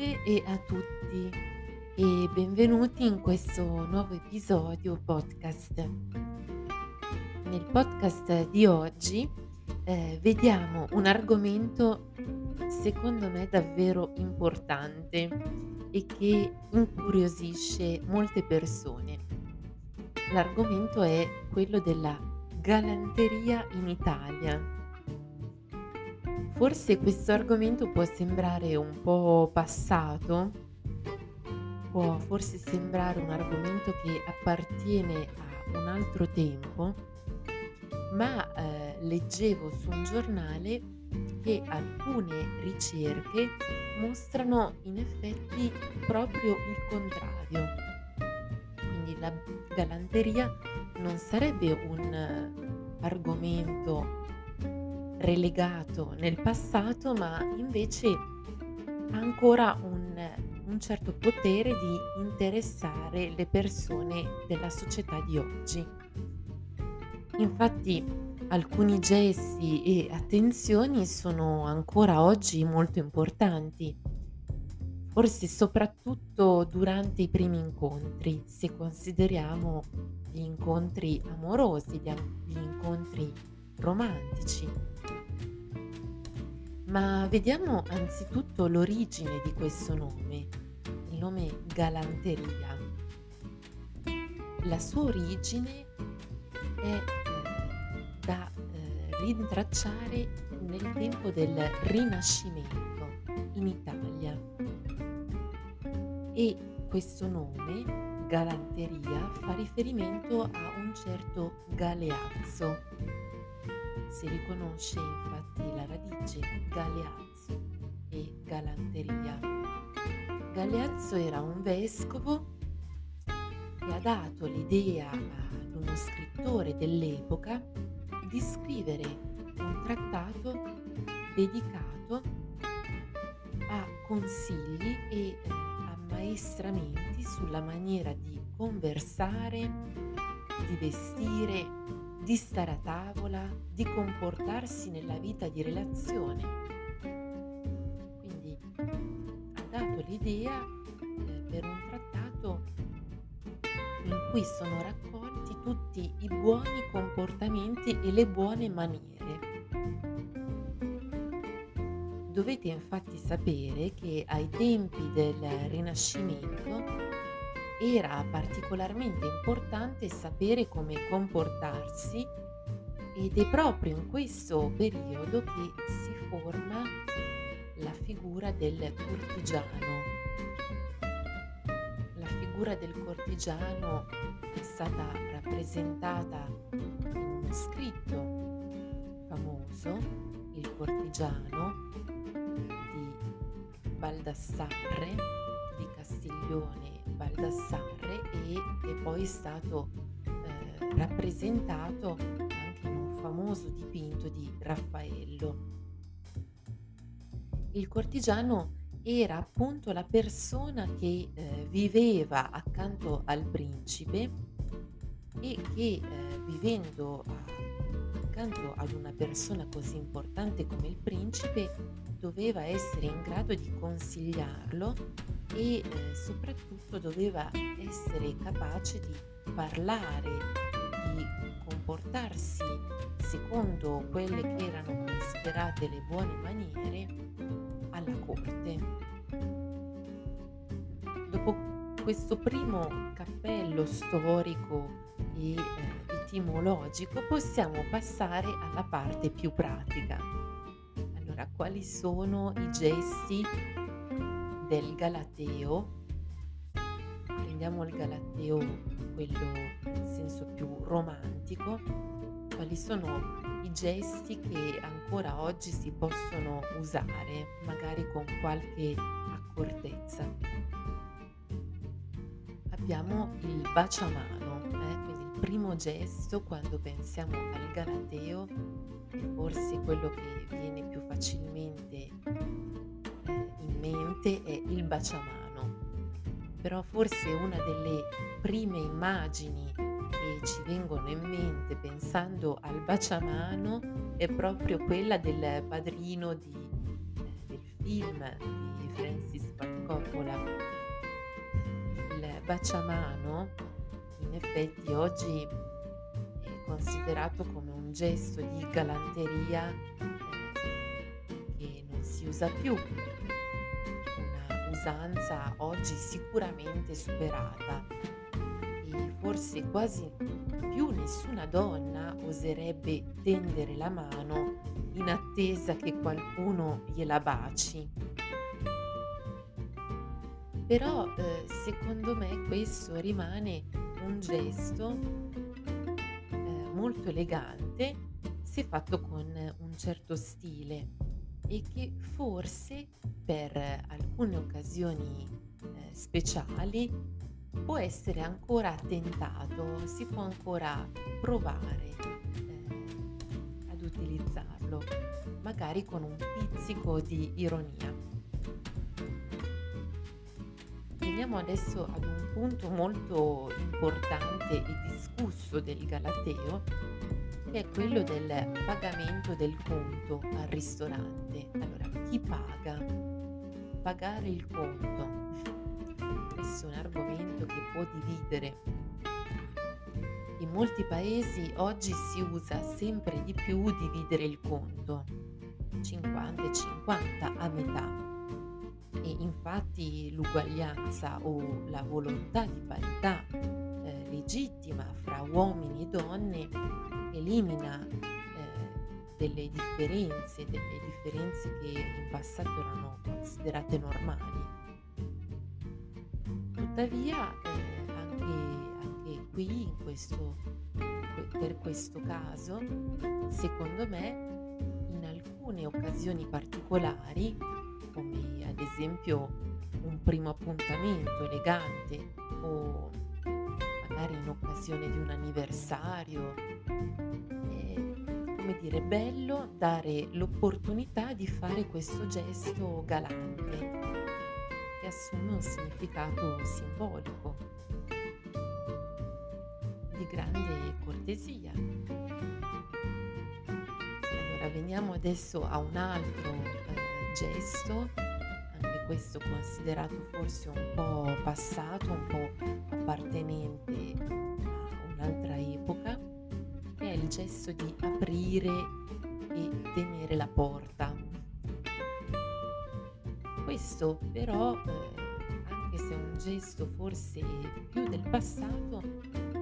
tutte e a tutti e benvenuti in questo nuovo episodio podcast. Nel podcast di oggi eh, vediamo un argomento secondo me davvero importante e che incuriosisce molte persone. L'argomento è quello della galanteria in Italia Forse questo argomento può sembrare un po' passato, può forse sembrare un argomento che appartiene a un altro tempo, ma eh, leggevo su un giornale che alcune ricerche mostrano in effetti proprio il contrario. Quindi la galanteria non sarebbe un argomento relegato nel passato, ma invece ha ancora un, un certo potere di interessare le persone della società di oggi. Infatti alcuni gesti e attenzioni sono ancora oggi molto importanti, forse soprattutto durante i primi incontri, se consideriamo gli incontri amorosi, gli incontri romantici. Ma vediamo anzitutto l'origine di questo nome, il nome galanteria. La sua origine è eh, da eh, rintracciare nel tempo del Rinascimento in Italia. E questo nome, galanteria, fa riferimento a un certo Galeazzo, si riconosce infatti la radice Galeazzo e galanteria. Galeazzo era un vescovo che ha dato l'idea ad uno scrittore dell'epoca di scrivere un trattato dedicato a consigli e eh, ammaestramenti sulla maniera di conversare, di vestire, di stare a tavola, di comportarsi nella vita di relazione. Quindi ha dato l'idea eh, per un trattato in cui sono raccolti tutti i buoni comportamenti e le buone maniere. Dovete infatti sapere che ai tempi del Rinascimento era particolarmente importante sapere come comportarsi ed è proprio in questo periodo che si forma la figura del cortigiano. La figura del cortigiano è stata rappresentata in uno scritto famoso, Il cortigiano di Baldassarre di Castiglione Baldassarre e è poi stato eh, rappresentato anche in un famoso dipinto di Raffaello. Il cortigiano era appunto la persona che eh, viveva accanto al principe e che eh, vivendo accanto ad una persona così importante come il principe doveva essere in grado di consigliarlo e eh, soprattutto doveva essere capace di parlare, di comportarsi secondo quelle che erano considerate le buone maniere alla corte. Dopo questo primo cappello storico e eh, etimologico possiamo passare alla parte più pratica. Allora, quali sono i gesti del Galateo, prendiamo il Galateo, quello in senso più romantico, quali sono i gesti che ancora oggi si possono usare, magari con qualche accortezza. Abbiamo il baciamano, eh? quindi il primo gesto quando pensiamo al Galateo forse quello che viene più facilmente mente è il baciamano, però forse una delle prime immagini che ci vengono in mente pensando al baciamano è proprio quella del padrino di, eh, del film di Francis Ford coccola. Il baciamano in effetti oggi è considerato come un gesto di galanteria eh, che non si usa più, usanza oggi sicuramente superata e forse quasi più nessuna donna oserebbe tendere la mano in attesa che qualcuno gliela baci. Però eh, secondo me questo rimane un gesto eh, molto elegante se fatto con un certo stile e che forse per alcune occasioni eh, speciali può essere ancora tentato, si può ancora provare eh, ad utilizzarlo, magari con un pizzico di ironia. Veniamo adesso ad un punto molto importante e discusso del Galateo, che è quello del pagamento del conto al ristorante. Allora, chi paga? Pagare il conto. Questo è un argomento che può dividere. In molti paesi oggi si usa sempre di più dividere il conto, 50 e 50 a metà e infatti l'uguaglianza o la volontà di parità legittima fra uomini e donne elimina eh, delle differenze, delle differenze che in passato erano considerate normali. Tuttavia eh, anche, anche qui questo, per questo caso, secondo me, in alcune occasioni particolari come ad esempio un primo appuntamento elegante o magari in occasione di un anniversario. È, come dire, bello dare l'opportunità di fare questo gesto galante che assume un significato simbolico di grande cortesia. Allora veniamo adesso a un altro gesto, anche questo considerato forse un po' passato, un po' appartenente epoca, che è il gesto di aprire e tenere la porta. Questo però, eh, anche se è un gesto forse più del passato,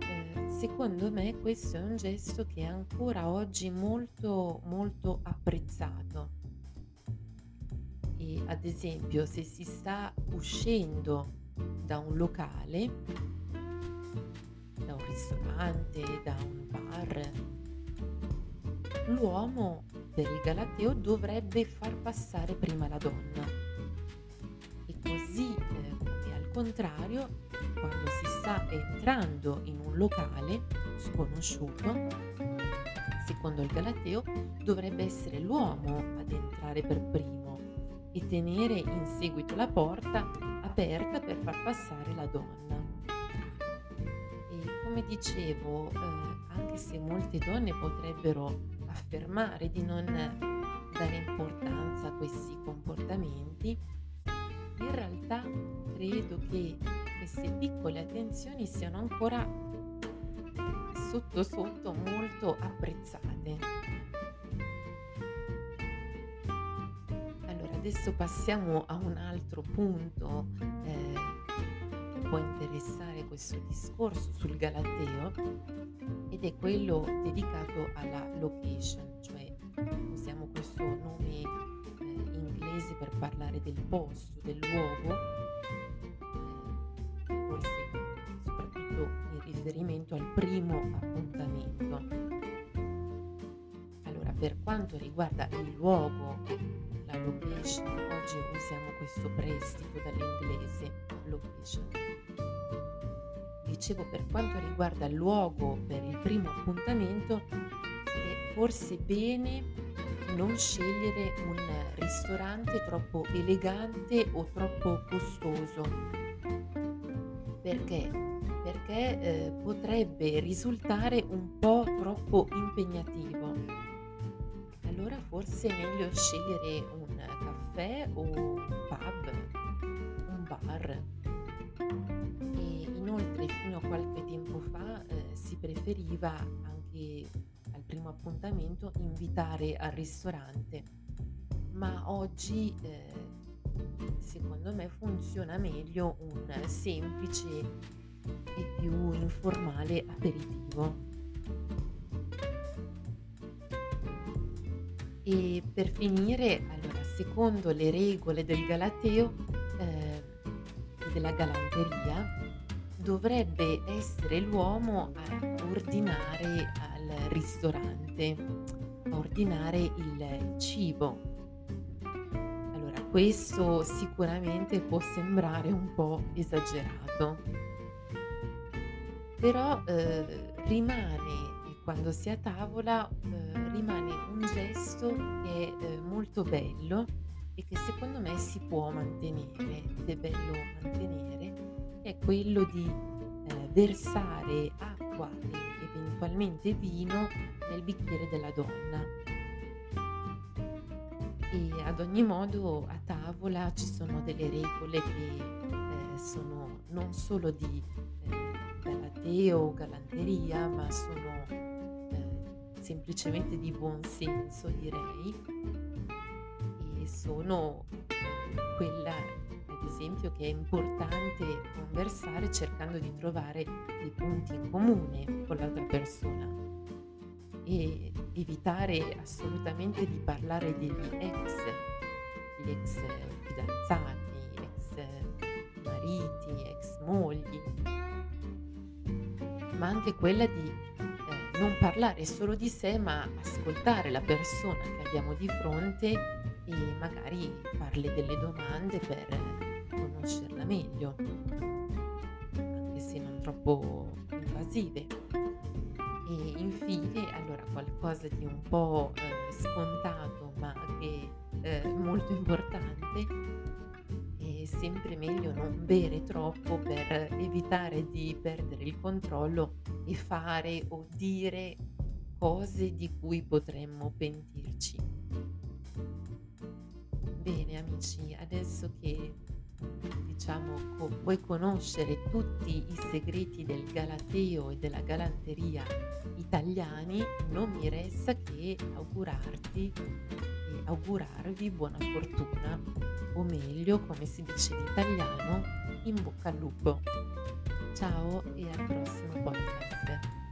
eh, secondo me questo è un gesto che è ancora oggi molto molto apprezzato ad esempio se si sta uscendo da un locale, da un ristorante, da un bar, l'uomo per il Galateo dovrebbe far passare prima la donna. E così eh, come al contrario, quando si sta entrando in un locale sconosciuto, secondo il Galateo, dovrebbe essere l'uomo ad entrare per primo e tenere in seguito la porta aperta per far passare la donna. Come dicevo, eh, anche se molte donne potrebbero affermare di non dare importanza a questi comportamenti, in realtà credo che queste piccole attenzioni siano ancora sotto sotto molto apprezzate. adesso passiamo a un altro punto eh, può interessare questo discorso sul Galateo ed è quello dedicato alla location, cioè usiamo questo nome eh, inglese per parlare del posto, del luogo, eh, forse soprattutto in riferimento al primo appuntamento. Allora, per quanto riguarda il luogo la location, oggi usiamo questo prestito dall'inglese location. Dicevo per quanto riguarda il luogo per il primo appuntamento, è forse bene non scegliere un ristorante troppo elegante o troppo costoso. Perché? Perché eh, potrebbe risultare un po' troppo impegnativo allora forse è meglio scegliere un caffè o un pub, un bar. Inoltre fino a qualche tempo fa, ehm, si preferiva anche al primo appuntamento invitare al ristorante, ma oggi, ehm, secondo me funziona meglio un semplice e più informale aperitivo. E per finire, allora, secondo le regole del galateo, ehm, e della galanteria, dovrebbe essere l'uomo a ordinare al ristorante, a ordinare il cibo. Allora, questo sicuramente può sembrare un po' esagerato, però, uhm, rimane quando si è a tavola, uhm, rimane un gesto che è, ehm, molto bello e che secondo me si può mantenere ed è bello mantenere, è quello di, ehm, versare acqua e eventualmente vino nel bicchiere della donna. E ad ogni modo a tavola ci sono delle regole che, ehm, sono non solo di, ehm, galateo o galanteria, ma sono, ehm, semplicemente di buon senso direi, e sono, quella esempio che è importante conversare cercando di trovare dei punti in comune con l'altra persona. E evitare assolutamente di parlare degli ex, gli ex fidanzati, ex mariti, ex mogli, ma anche quella di eh, non parlare solo di sé, ma ascoltare la persona che abbiamo di fronte e magari farle delle domande per meglio, anche se non troppo invasive. E infine, allora qualcosa di un po', ehm, scontato, ma che è molto importante, è sempre meglio non bere troppo per evitare di perdere il controllo e fare o dire cose di cui potremmo pentirci. Bene amici, adesso che diciamo co puoi conoscere tutti i segreti del galateo e della galanteria italiani, non mi resta che augurarti e augurarvi buona fortuna, o meglio, come si dice in italiano, in bocca al lupo. Ciao e al prossimo podcast.